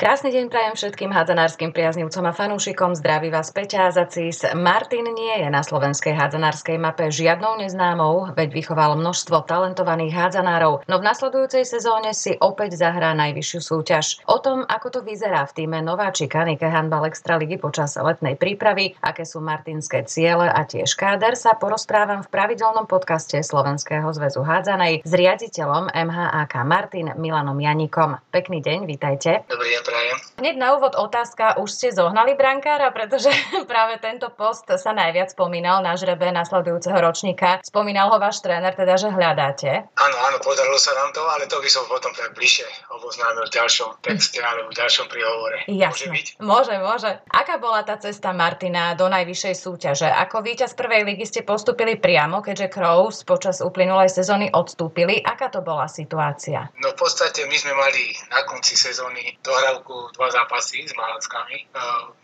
Krásny deň prajem všetkým hádzanárskym priaznivcom a fanúšikom. Zdraví vás Peťa Zacís. Martin nie je na slovenskej hádzanárskej mape žiadnou neznámou, veď vychoval množstvo talentovaných hádzanárov, no v nasledujúcej sezóne si opäť zahrá najvyššiu súťaž. O tom, ako to vyzerá v týme nováčika Nike Handball Extraligy počas letnej prípravy, aké sú martinské ciele a tiež káder, sa porozprávam v pravidelnom podcaste Slovenského zväzu hádzanej s riaditeľom MHAK Martin Milanom Janíkom. Pekný deň, vítajte. Dobrý deň, prajem. Hneď na úvod otázka, už ste zohnali brankára, pretože práve tento post sa najviac spomínal na žrebe nasledujúceho ročníka. Spomínal ho váš tréner, teda, že hľadáte. Áno, áno, podarilo sa nám to, ale to by som potom tak bližšie oboznámil v ďalšom texte alebo v ďalšom príhovore. Jasne. Môže byť? Môže, môže. Aká bola tá cesta Martina do najvyššej súťaže? Ako víťaz prvej ligy ste postupili priamo, keďže Crows počas uplynulej sezóny odstúpili. Aká to bola situácia? No v podstate my sme mali na konci sezóny dohral roku dva zápasy s Malackami.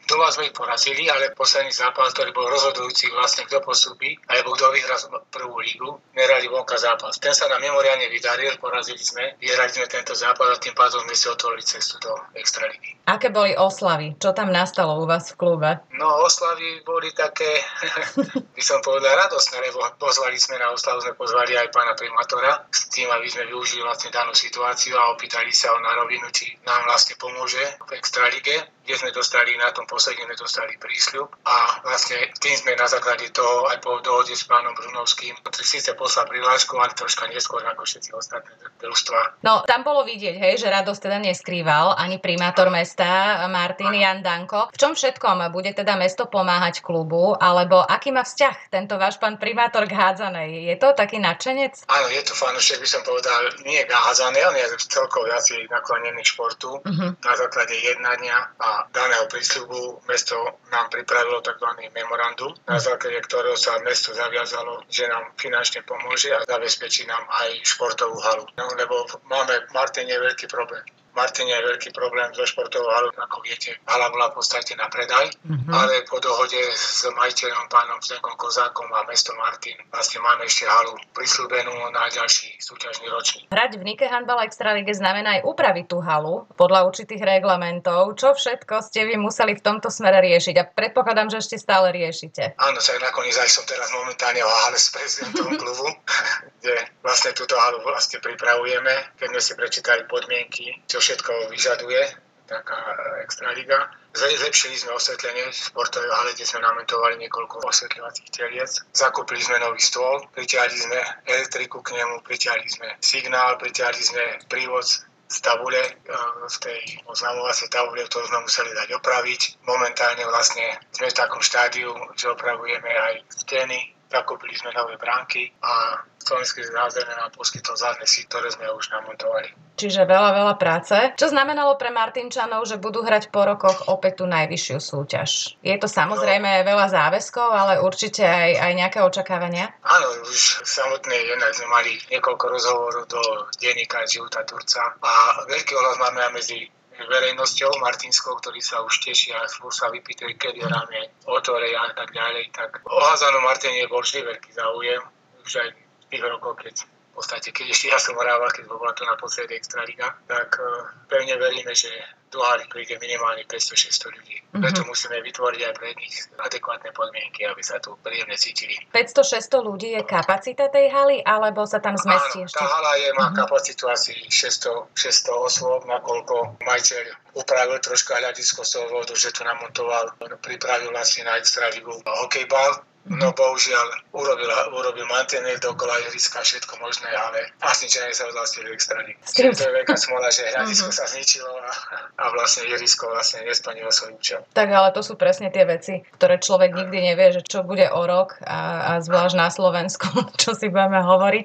Doma sme ich porazili, ale posledný zápas, ktorý bol rozhodujúci vlastne kto postupí, alebo kto vyhrá prvú lígu, merali vonka zápas. Ten sa nám mimoriadne vydaril, porazili sme, vyhrali sme tento zápas a tým pádom sme si otvorili cestu do Extraligy. Aké boli oslavy? Čo tam nastalo u vás v klube? No oslavy boli také, by som povedal, radosné, lebo pozvali sme na oslavu, sme pozvali aj pána primátora s tým, aby sme využili vlastne danú situáciu a opýtali sa ho na rovinu, či nám vlastne pomôže v Extralige kde sme dostali na tom posledne sme dostali prísľub a vlastne tým sme na základe toho aj po dohode s pánom Brunovským síce poslal prihlášku, ale troška neskôr ako všetci ostatné družstva. No tam bolo vidieť, hej, že radosť teda neskrýval ani primátor mesta Martin Jan Danko. V čom všetkom bude teda mesto pomáhať klubu, alebo aký má vzťah tento váš pán primátor k hádzanej? Je to taký nadšenec? Áno, je to fanúšek, by som povedal, nie k hádzanej, on je celkovo asi naklonený športu uh-huh. na základe jednania a daného prísľubu mesto nám pripravilo tzv. memorandum, na základe ktorého sa mesto zaviazalo, že nám finančne pomôže a zabezpečí nám aj športovú halu. No, lebo máme v Martine veľký problém. Martine je veľký problém so športovou halou, ako viete. Hala bola v podstate na predaj, mm-hmm. ale po dohode s majiteľom pánom Zdenkom Kozákom a mesto Martin vlastne máme ešte halu prislúbenú na ďalší súťažný ročník. Hrať v Nike Handball Extralíge znamená aj upraviť tú halu podľa určitých reglamentov. Čo všetko ste vy museli v tomto smere riešiť? A predpokladám, že ešte stále riešite. Áno, sa nakoniec aj som teraz momentálne v hale s prezidentom klubu, kde vlastne túto halu vlastne pripravujeme, keď sme si prečítali podmienky, čo všetko vyžaduje taká extraliga. Zlepšili sme osvetlenie v športovej hale, kde sme namentovali niekoľko osvetľovacích teliec. Zakúpili sme nový stôl, pritiahli sme elektriku k nemu, pritiahli sme signál, pritiahli sme prívod z tabule, e, v tej oznamovacej tabule, ktorú sme museli dať opraviť. Momentálne vlastne sme v takom štádiu, že opravujeme aj steny, zakúpili sme nové bránky a Slovenský zázemie nám poskytol zánesy, ktoré sme už namontovali. Čiže veľa, veľa práce. Čo znamenalo pre Martinčanov, že budú hrať po rokoch opäť tú najvyššiu súťaž? Je to samozrejme no. veľa záväzkov, ale určite aj, aj nejaké očakávania? Áno, už samotnej jednak sme mali niekoľko rozhovorov do denníka Života Turca a veľký ohľad máme aj medzi verejnosťou Martinskou, ktorí sa už tešia skôr sa vypýtajú, kedy hráme otvorej a tak ďalej. Tak o Hazanu Martine bol vždy veľký záujem, už aj v tých rokoch, keď v podstate, keď ešte ja som hrával, keď bola to naposledy Extraliga, tak uh, pevne veríme, že do haly príde minimálne 500-600 ľudí. Mm-hmm. Preto musíme vytvoriť aj pre nich adekvátne podmienky, aby sa tu príjemne cítili. 500-600 ľudí je kapacita tej haly, alebo sa tam zmestí ešte? tá hala je, má mm-hmm. kapacitu asi 600, 600 osôb, nakoľko majiteľ upravil troška hľadisko z toho že tu namontoval, pripravil asi na extraligu hokejbal, No bohužiaľ, urobil, urobil mantinel dokola ihriska, všetko možné, ale nič sa vlastne v extrani. To je veľká smola, že hľadisko uh-huh. sa zničilo a, a vlastne ihrisko vlastne nesplnilo svoj účel. Tak ale to sú presne tie veci, ktoré človek nikdy nevie, že čo bude o rok a, a zvlášť na Slovensku, čo si budeme hovoriť.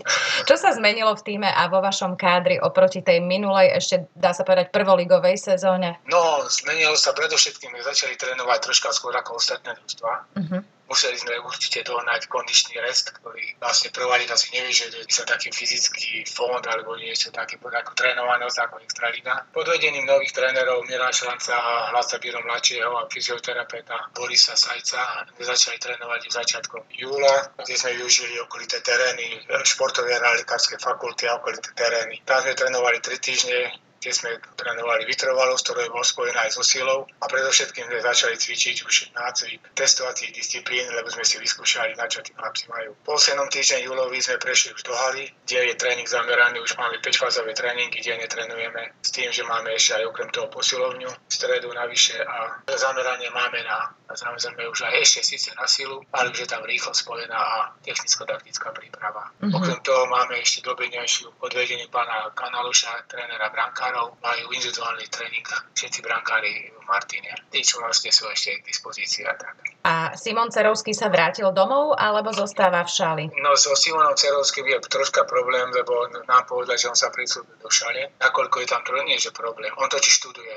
Čo sa zmenilo v týme a vo vašom kádri oproti tej minulej, ešte dá sa povedať prvoligovej sezóne? No, zmenilo sa predovšetkým, začali trénovať troška skôr ako ostatné družstva. Uh-huh museli sme určite dohnať kondičný rest, ktorý vlastne prvá liga si nevyžaduje sa taký fyzický fond alebo niečo také ako trénovanosť ako Extraliga. Pod vedením nových trénerov Mira Šranca a Hlaca Biro mladšieho a fyzioterapeuta Borisa Sajca začali trénovať začiatkom júla, kde sme využili okolité terény, športové a lekárske fakulty a okolité terény. Tam sme trénovali 3 týždne, kde sme trénovali vytrvalosť, ktorá bola spojená aj so silou a predovšetkým sme začali cvičiť už nácvik testovacích disciplín, lebo sme si vyskúšali, na čo tí chlapci majú. Po 7 týždeň júlovi sme prešli už do haly, kde je tréning zameraný, už máme 5-fázové tréningy, kde netrenujeme s tým, že máme ešte aj okrem toho posilovňu v stredu navyše a zameranie máme na samozrejme už aj ešte síce na silu, ale už je tam rýchlo spojená a technicko-taktická príprava. Mm-hmm. Okrem toho máme ešte dobenejšiu odvedenie pána Kanaluša, trénera brankárov, majú individuálny tréning všetci brankári v Martine. Tí, čo vlastne sú ešte k dispozícii a tak. A Simon Cerovský sa vrátil domov alebo zostáva v Šali? No so Simonom Cerovským je troška problém, lebo nám povedal, že on sa prislúbil do Šale. Nakoľko je tam nie, že problém. On totiž študuje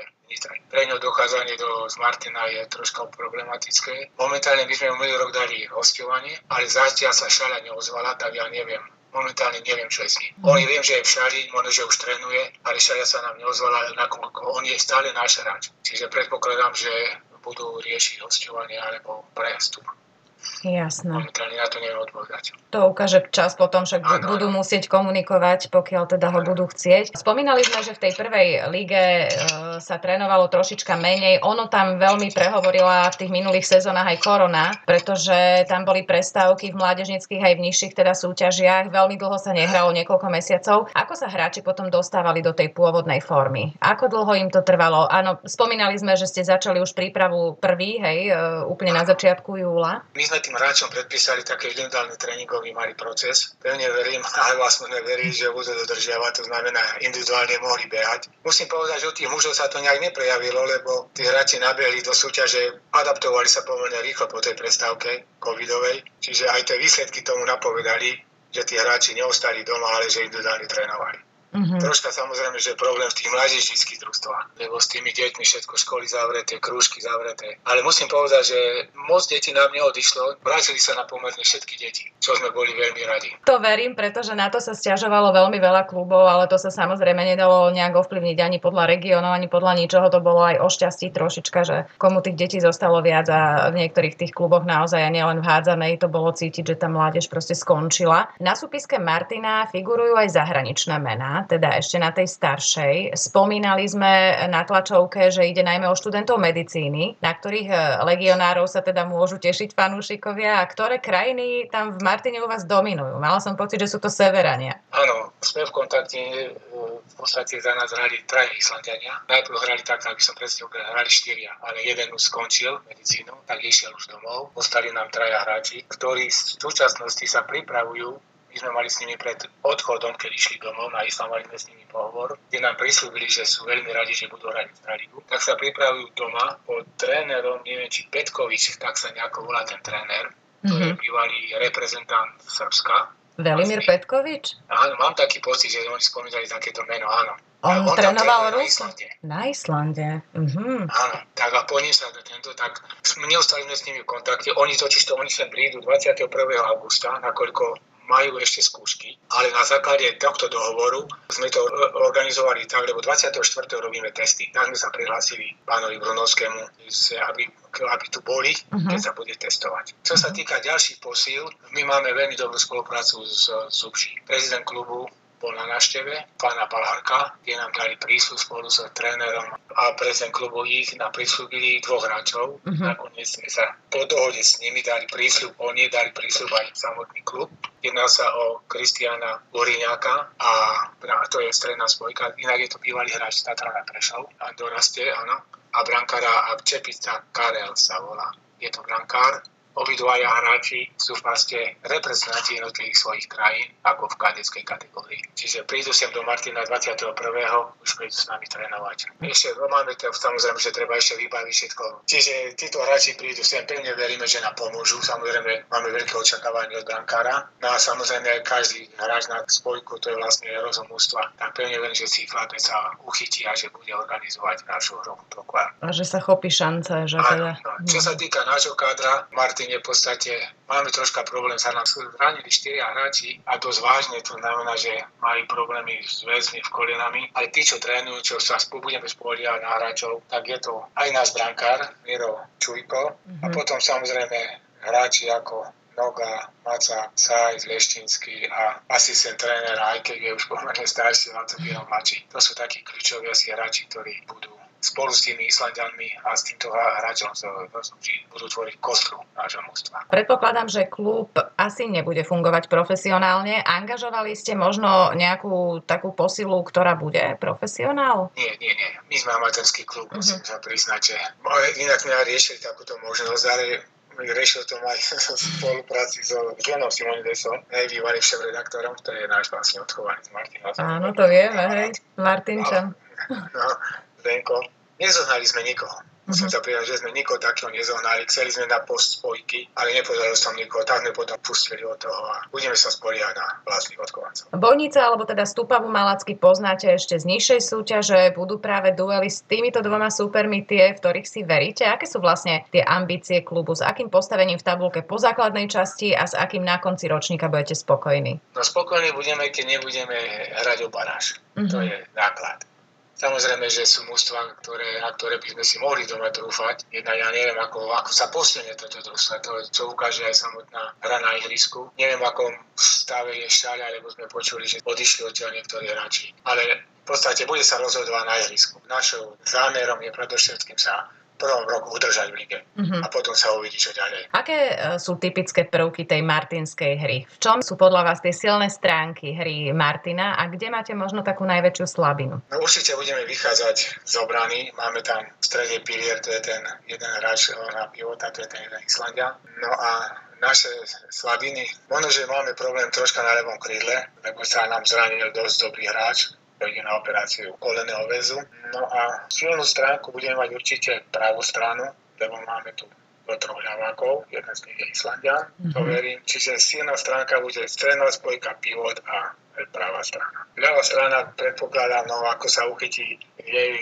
Pre ňo dochádzanie do z Martina je troška problematické. Momentálne by sme minulý rok dali hostovanie, ale zatiaľ sa Šala neozvala, tak ja neviem, momentálne neviem, čo je s ním. Mm. On viem, že je v Šali, možno, že už trénuje, ale Šalia sa nám neozvala, nakoľko on je stále náš hráč. Čiže predpokladám, že budú riešiť hostovanie alebo prestup. Jasné. Momentálne na to neviem odpovedať. To ukáže čas potom, však ano, budú ano. musieť komunikovať, pokiaľ teda ho budú chcieť. Spomínali sme, že v tej prvej lige e, sa trénovalo trošička menej. Ono tam veľmi prehovorila v tých minulých sezónach aj korona, pretože tam boli prestávky v mládežnických aj v nižších teda súťažiach. Veľmi dlho sa nehralo, niekoľko mesiacov. Ako sa hráči potom dostávali do tej pôvodnej formy? Ako dlho im to trvalo? Áno, spomínali sme, že ste začali už prípravu prvý, hej, e, úplne na začiatku júla. My sme tým hráčom predpísali taký individuálny tréningový malý proces. Pevne verím, ale vlastne neverím, že budú dodržiavať, to znamená individuálne mohli behať. Musím povedať, že u tých mužov sa to nejak neprejavilo, lebo tí hráči nabehli do súťaže, adaptovali sa pomerne rýchlo po tej prestávke covidovej, čiže aj tie výsledky tomu napovedali, že tí hráči neostali doma, ale že individuálne trénovali. Mm-hmm. Troška samozrejme, že je problém v tých mládežnických družstvách, lebo s tými deťmi všetko školy zavreté, krúžky zavreté. Ale musím povedať, že moc detí nám neodišlo, vrátili sa na pomerne všetky deti, čo sme boli veľmi radi. To verím, pretože na to sa stiažovalo veľmi veľa klubov, ale to sa samozrejme nedalo nejak ovplyvniť ani podľa regiónov, ani podľa ničoho. To bolo aj o šťastí trošička, že komu tých detí zostalo viac a v niektorých tých kluboch naozaj a nielen v hádzanej to bolo cítiť, že tá mládež proste skončila. Na súpiske Martina figurujú aj zahraničné mená teda ešte na tej staršej. Spomínali sme na tlačovke, že ide najmä o študentov medicíny, na ktorých e, legionárov sa teda môžu tešiť fanúšikovia a ktoré krajiny tam v Martine u vás dominujú. Mala som pocit, že sú to Severania. Áno, sme v kontakte, e, v podstate za nás hrali traja Islandiania. Najprv hrali tak, aby som presne hrali štyria, ale jeden už skončil medicínu, tak išiel už domov. Ostali nám traja hráči, ktorí v súčasnosti sa pripravujú my sme mali s nimi pred odchodom, keď išli domov na Islám, mali sme s nimi pohovor, kde nám prislúbili, že sú veľmi radi, že budú hrať v Ligu. Tak sa pripravujú doma pod trénerom, neviem či Petkovič, tak sa nejako volá ten tréner, mm-hmm. to je mhm. bývalý reprezentant Srbska. Velimír vlastne, Petkovič? Áno, mám taký pocit, že oni spomínali takéto meno, áno. On, on trénoval na Islande. Na Islande. Uh-huh. Áno, tak a po sa tento, tak neustali sme s nimi v kontakte. Oni totiž to, oni sem prídu 21. augusta, nakoľko majú ešte skúšky, ale na základe tohto dohovoru sme to organizovali tak, lebo 24. robíme testy. Tak sme sa prihlásili pánovi Brunovskému, aby, aby tu boli, uh-huh. keď sa bude testovať. Čo sa týka ďalších posíl, my máme veľmi dobrú spoluprácu s Zubší. Prezident klubu bol na návšteve pána Palárka, kde nám dali prísľub spolu s trénerom a prezident klubu ich nám prislúbili dvoch hráčov. Uh-huh. Nakoniec sme sa po dohode s nimi dali prísľub, oni dali prísľub aj samotný klub. Jedná sa o Kristiana Boriňáka a, a to je stredná spojka, inak je to bývalý hráč Tatrana Prešov a dorastie, áno. A brankára Čepica Karel sa volá. Je to brankár, obidvaja hráči sú vlastne reprezentanti jednotlivých svojich krajín ako v kadeckej kategórii. Čiže prídu sem do Martina 21. už prídu s nami trénovať. Ešte máme to samozrejme, že treba ešte vybaviť všetko. Čiže títo hráči prídu sem, pevne veríme, že nám pomôžu. Samozrejme máme veľké očakávanie od brankára. No a samozrejme každý hráč na spojku, to je vlastne rozum ústva. Tak pevne verím, že si chlapec sa uchytí a že bude organizovať našu hru. A že sa chopí šance. Že teda... no. Čo sa týka nášho kádra, Martin Martine v podstate máme troška problém, sa nám zranili štyria hráči a dosť vážne, to znamená, že majú problémy s väzmi v kolenami. Aj tí, čo trénujú, čo sa budeme spoliehať na hráčov, tak je to aj náš brankár, Miro Čujko mm-hmm. a mhm. potom samozrejme hráči ako Noga, Maca, Sajs, Leštinský a asistent trénera, aj keď je už pomerne starší, ale to mladší. To sú takí kľúčoví asi hráči, ktorí budú spolu s tými Islandianmi a s týmto hráčom z Rozumží budú tvoriť kostru nášho mústva. Predpokladám, že klub asi nebude fungovať profesionálne. Angažovali ste možno nejakú takú posilu, ktorá bude profesionál? Nie, nie, nie. My sme amatérský klub, uh-huh. musím sa priznať, že inak sme riešili takúto možnosť, ale riešil to aj v spolupráci so ženou Simonidesom, bývalým šéf-redaktorom, to je náš vlastne odchovaný Martin Áno, to vieme, hej, Martinčan. No, no, Zdenko, nezohnali sme nikoho. Musím mm-hmm. sa pridať, že sme nikoho takého nezohnali. Chceli sme na post spojky, ale nepodarilo som nikoho. Tak sme potom pustili od toho a budeme sa spoliehať na vlastných odkovancov. Bojnica, alebo teda Stupavu Malacky poznáte ešte z nižšej súťaže. Budú práve duely s týmito dvoma supermi tie, v ktorých si veríte. Aké sú vlastne tie ambície klubu? S akým postavením v tabulke po základnej časti a s akým na konci ročníka budete spokojní? No spokojní budeme, keď nebudeme hrať o baráž. Mm-hmm. To je základ Samozrejme, že sú mužstva, ktoré, na ktoré by sme si mohli doma trúfať. Jedna, ja neviem, ako, ako sa posunie toto družstvo, to, čo ukáže aj samotná hra na ihrisku. Neviem, ako stave je štáľa, lebo sme počuli, že odišli odtiaľ niektorí hráči. Ale v podstate bude sa rozhodovať na ihrisku. Našou zámerom je predovšetkým sa prvom roku udržať v lige uh-huh. a potom sa uvidí, čo ďalej. Aké e, sú typické prvky tej martinskej hry? V čom sú podľa vás tie silné stránky hry Martina a kde máte možno takú najväčšiu slabinu? No určite budeme vychádzať z obrany. Máme tam v strede pilier, to je ten jeden hráč na pivota, to je ten jeden Islandia. No a naše slabiny. Možno, že máme problém troška na levom krídle, lebo sa nám zranil dosť dobrý hráč, pôjde na operáciu koleného väzu. No a silnú stránku budeme mať určite pravú stranu, lebo máme tu do troch ľavákov, jeden z nich je Islandia, mm-hmm. to verím. Čiže silná stránka bude stredná spojka, pivot a pravá strana. Ľavá strana predpokladám, no ako sa uchytí jej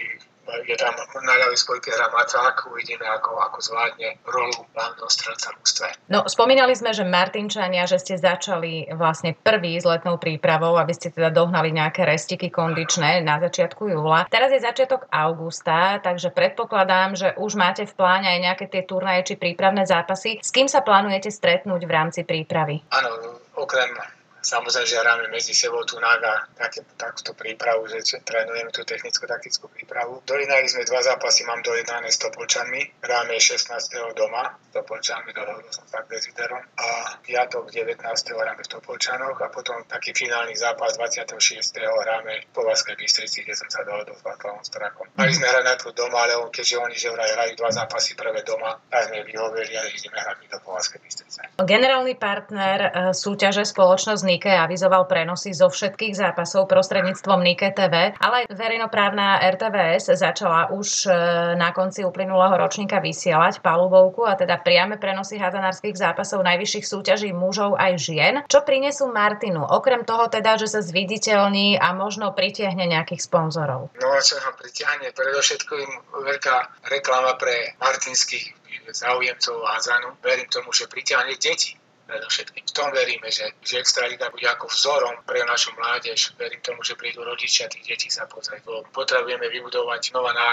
je tam na ľavej spojke hra Macák, uvidíme, ako, ako zvládne rolu hlavného strelca v ústve. No, spomínali sme, že Martinčania, že ste začali vlastne prvý s letnou prípravou, aby ste teda dohnali nejaké restiky kondičné na začiatku júla. Teraz je začiatok augusta, takže predpokladám, že už máte v pláne aj nejaké tie turnaje či prípravné zápasy. S kým sa plánujete stretnúť v rámci prípravy? Áno, okrem Samozrejme, že hráme medzi sebou tu naga také, takúto prípravu, že trénujeme tú technicko-taktickú prípravu. Dojednali sme dva zápasy, mám dojednané s Topolčanmi. Hráme 16. doma s Topolčanmi, dohodol som sa preziderom. A piatok 19. hráme v Topolčanoch a potom taký finálny zápas 26. hráme v Povazkej Bystrici, kde som sa dohodol s Václavom Strakom. Mali sme hrať na doma, ale on, keďže oni že vraj hrajú dva zápasy prvé doma, tak sme vyhoveli a ideme hrať do Povazkej Bystrice. Generálny partner e, súťaže spoločnosť Nike avizoval prenosy zo všetkých zápasov prostredníctvom Nike TV, ale aj verejnoprávna RTVS začala už e, na konci uplynulého ročníka vysielať palubovku a teda priame prenosy hádzanárskych zápasov najvyšších súťaží mužov aj žien. Čo prinesú Martinu? Okrem toho teda, že sa zviditeľní a možno pritiahne nejakých sponzorov. No a čo ho pritiahne? Predovšetkým veľká reklama pre martinských záujemcov Házanu. Verím tomu, že pritiahne deti predovšetkým. V tom veríme, že, že Extraliga bude ako vzorom pre našu mládež. Verím tomu, že prídu rodičia tých detí sa pozrieť. Potrebujeme vybudovať znova na,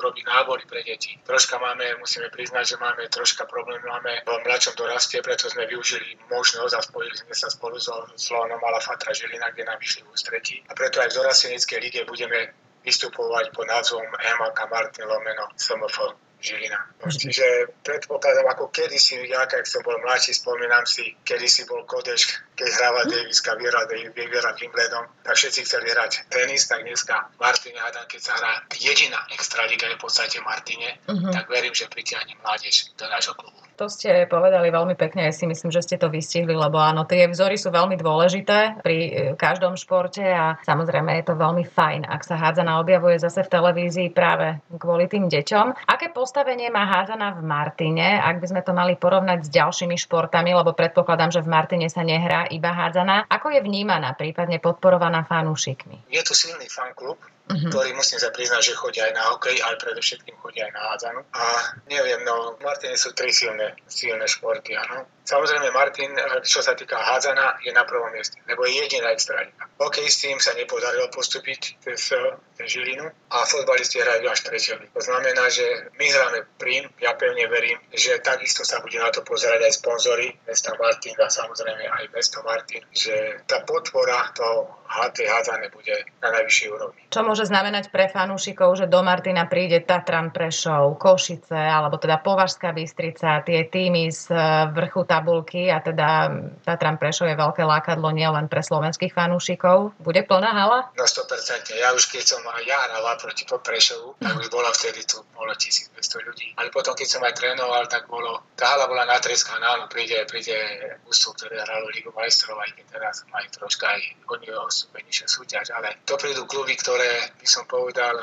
robiť nábory pre deti. Troška máme, musíme priznať, že máme troška problém, máme v mladšom dorastie, preto sme využili možnosť a spojili sme sa spolu so Slovanom Mala Fatra Žilina, kde nám vyšli ústretí. A preto aj v dorasteneckej lige budeme vystupovať pod názvom EMA Martin Lomeno SMF. Žilina. Čiže predpokladám, ako kedysi, ja keď som bol mladší, spomínam si, kedysi bol Kodeš, keď hrával Daviska, vyhral vyhral Wimbledon, tak všetci chceli hrať tenis, tak dneska Martine Adam, keď sa hrá jediná extraliga je v podstate Martine, uh-huh. tak verím, že pritiahne mládež do nášho klubu. To ste povedali veľmi pekne, ja si myslím, že ste to vystihli, lebo áno, tie vzory sú veľmi dôležité pri e, každom športe a samozrejme je to veľmi fajn, ak sa hádzana objavuje zase v televízii práve kvôli tým deťom. Aké postavenie má hádzana v Martine, ak by sme to mali porovnať s ďalšími športami, lebo predpokladám, že v Martine sa nehrá iba hádzana. Ako je vnímaná, prípadne podporovaná fanúšikmi? Je to silný fanklub, uh-huh. ktorí musím sa priznať, že chodia aj na hokej, ale predovšetkým chodia aj na hádzanu. A neviem, no, Martiny sú tri silné, silné športy, áno. Samozrejme, Martin, čo sa týka hádzana, je na prvom mieste, lebo je jediná extralika. Hokej s tým sa nepodarilo postúpiť cez, cez Žilinu a fotbalisti hrajú až tretie. To znamená, že my hráme prím, ja pevne verím, že takisto sa bude na to pozerať aj sponzory mesta Martin a samozrejme aj mesto Martin, že tá podpora toho HT hádzané bude na najvyššej úrovni. Čo môže znamenať pre fanúšikov, že do Martina príde Tatran Prešov, Košice, alebo teda Považská Bystrica, tie týmy z vrchu tabulky a teda Tatran Prešov je veľké lákadlo nielen pre slovenských fanúšikov. Bude plná hala? No 100%. Ja už keď som ja hrala proti Prešovu, tak už bola vtedy tu bolo 1200 ľudí. Ale potom, keď som aj trénoval, tak bolo, tá hala bola natreskaná, no príde, príde ústup, ktoré hralo Ligu majstrov, aj keď teraz majú troška aj oni stupenejšiu súťaž, ale to prídu kluby, ktoré by som povedal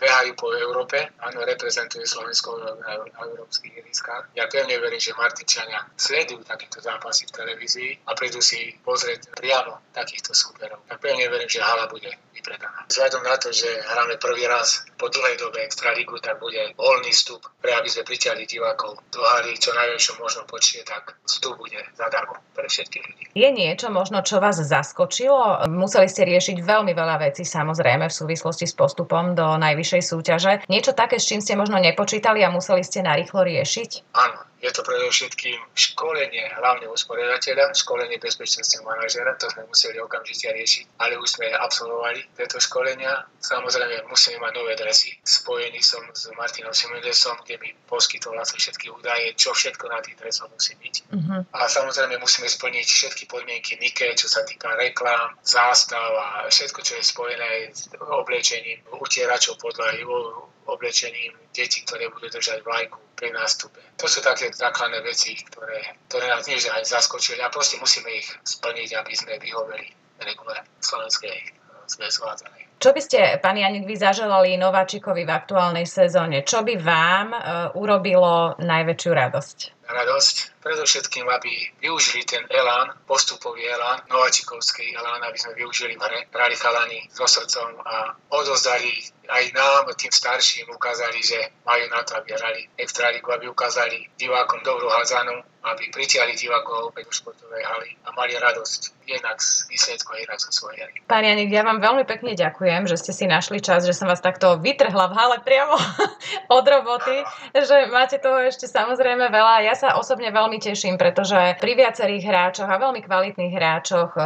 behajú po Európe, áno, reprezentuje Slovensko na, európskych ihriskách. Ja pevne verím, že Martičania sledujú takéto zápasy v televízii a prídu si pozrieť priamo takýchto súperov. Ja pevne verím, že hala bude vypredaná. Vzhľadom na to, že hráme prvý raz po dlhej dobe Extraligu, tak bude voľný vstup pre aby sme priťahli divákov do haly čo najväčšom možno počie, tak vstup bude zadarmo pre všetkých ľudí. Je niečo možno, čo vás zaskočilo? Museli ste riešiť veľmi veľa vecí samozrejme v súvislosti s postupom do najvyššej najvyššej súťaže. Niečo také, s čím ste možno nepočítali a museli ste narýchlo riešiť? Áno, je to predovšetkým školenie hlavne usporiadateľa, školenie bezpečnostného manažera, to sme museli okamžite riešiť, ale už sme absolvovali tieto školenia. Samozrejme musíme mať nové dresy. Spojený som s Martinom Simendesom, kde mi poskytol vlastne všetky údaje, čo všetko na tých dresoch musí byť. Uh-huh. A samozrejme musíme splniť všetky podmienky Nike, čo sa týka reklám, zástav a všetko, čo je spojené s oblečením utieračov podlahy, oblečením detí, ktoré budú držať vlajku pri nástupe. To sú také základné veci, ktoré, ktoré nás nie aj zaskočili a proste musíme ich splniť, aby sme vyhoveli regule slovenskej zväzu čo by ste, pán Janik, vy zaželali Nováčikovi v aktuálnej sezóne? Čo by vám uh, urobilo najväčšťu radosť? Radosť? Predovšetkým, aby využili ten elán, postupový elán, Nováčikovský elán, aby sme využili v hre, hrali chalani so srdcom a odozdali aj nám, tým starším, ukázali, že majú na to, aby hrali extraligu, aby ukázali divákom dobrú hádzanú, aby pritiahli divákov opäť do športovej haly a mali radosť jednak z výsledku a jednak zo svojej hry. Pán Janik, ja vám veľmi pekne ďakujem, že ste si našli čas, že som vás takto vytrhla v hale priamo od roboty, že máte toho ešte samozrejme veľa. Ja sa osobne veľmi teším, pretože pri viacerých hráčoch a veľmi kvalitných hráčoch e,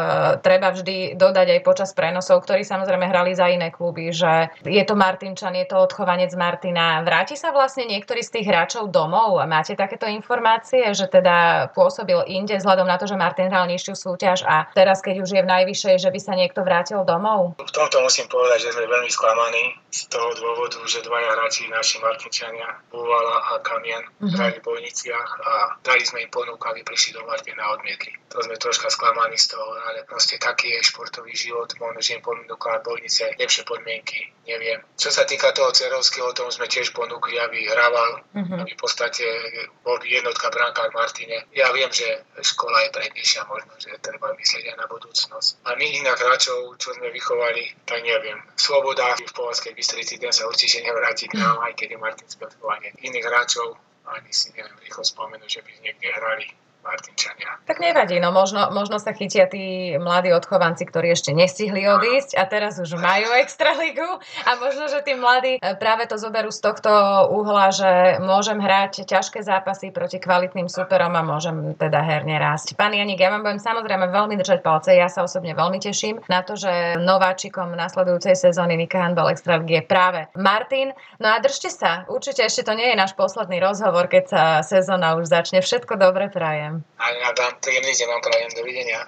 treba vždy dodať aj počas prenosov, ktorí samozrejme hrali za iné kluby, že je to Martinčan, je to odchovanec Martina. Vráti sa vlastne niektorý z tých hráčov domov? Máte takéto informácie, že teda pôsobil inde, vzhľadom na to, že Martin hral nižšiu súťaž a teraz, keď už je v najvyššej, že by sa niekto vrátil domov? V tomto musím povedať, že sme veľmi sklamaní z toho dôvodu, že dvaja hráči, naši Martinčania, Búvala a Kamien, mm-hmm. hrali v Bojniciach a dali sme im ponuku, aby prišli do Martina a odmietli. To sme troška sklamaní z toho, ale proste taký je športový život, možno, že im ponúka Bojnice lepšie podmienky, neviem. Čo sa týka toho Cerovského, tomu sme tiež ponúkli, aby hrával, mm-hmm. aby v podstate bol jednotka brankár Martin Martine. Ja viem, že škola je prednejšia, možno, že treba myslieť aj na budúcnosť. A my inak hráčov, čo sme vychovali, tak neviem. Svoboda v Povazkej Bystrici, ten sa určite nevráti k nám, aj keď je Martin Speltovanie. Iných hráčov ani si neviem rýchlo spomenúť, že by niekde hrali Martinčania. Tak nevadí, no možno, možno sa chytia tí mladí odchovanci, ktorí ešte nestihli odísť a teraz už majú extraligu a možno, že tí mladí e, práve to zoberú z tohto uhla, že môžem hrať ťažké zápasy proti kvalitným superom a môžem teda herne rásť. Pán Janik, ja vám budem samozrejme veľmi držať palce, ja sa osobne veľmi teším na to, že nováčikom nasledujúcej sezóny Nika Handball Extraligy je práve Martin. No a držte sa, určite ešte to nie je náš posledný rozhovor, keď sa sezóna už začne. Všetko dobre prajem. A ja dám príjemný deň vám prajem. Dovidenia.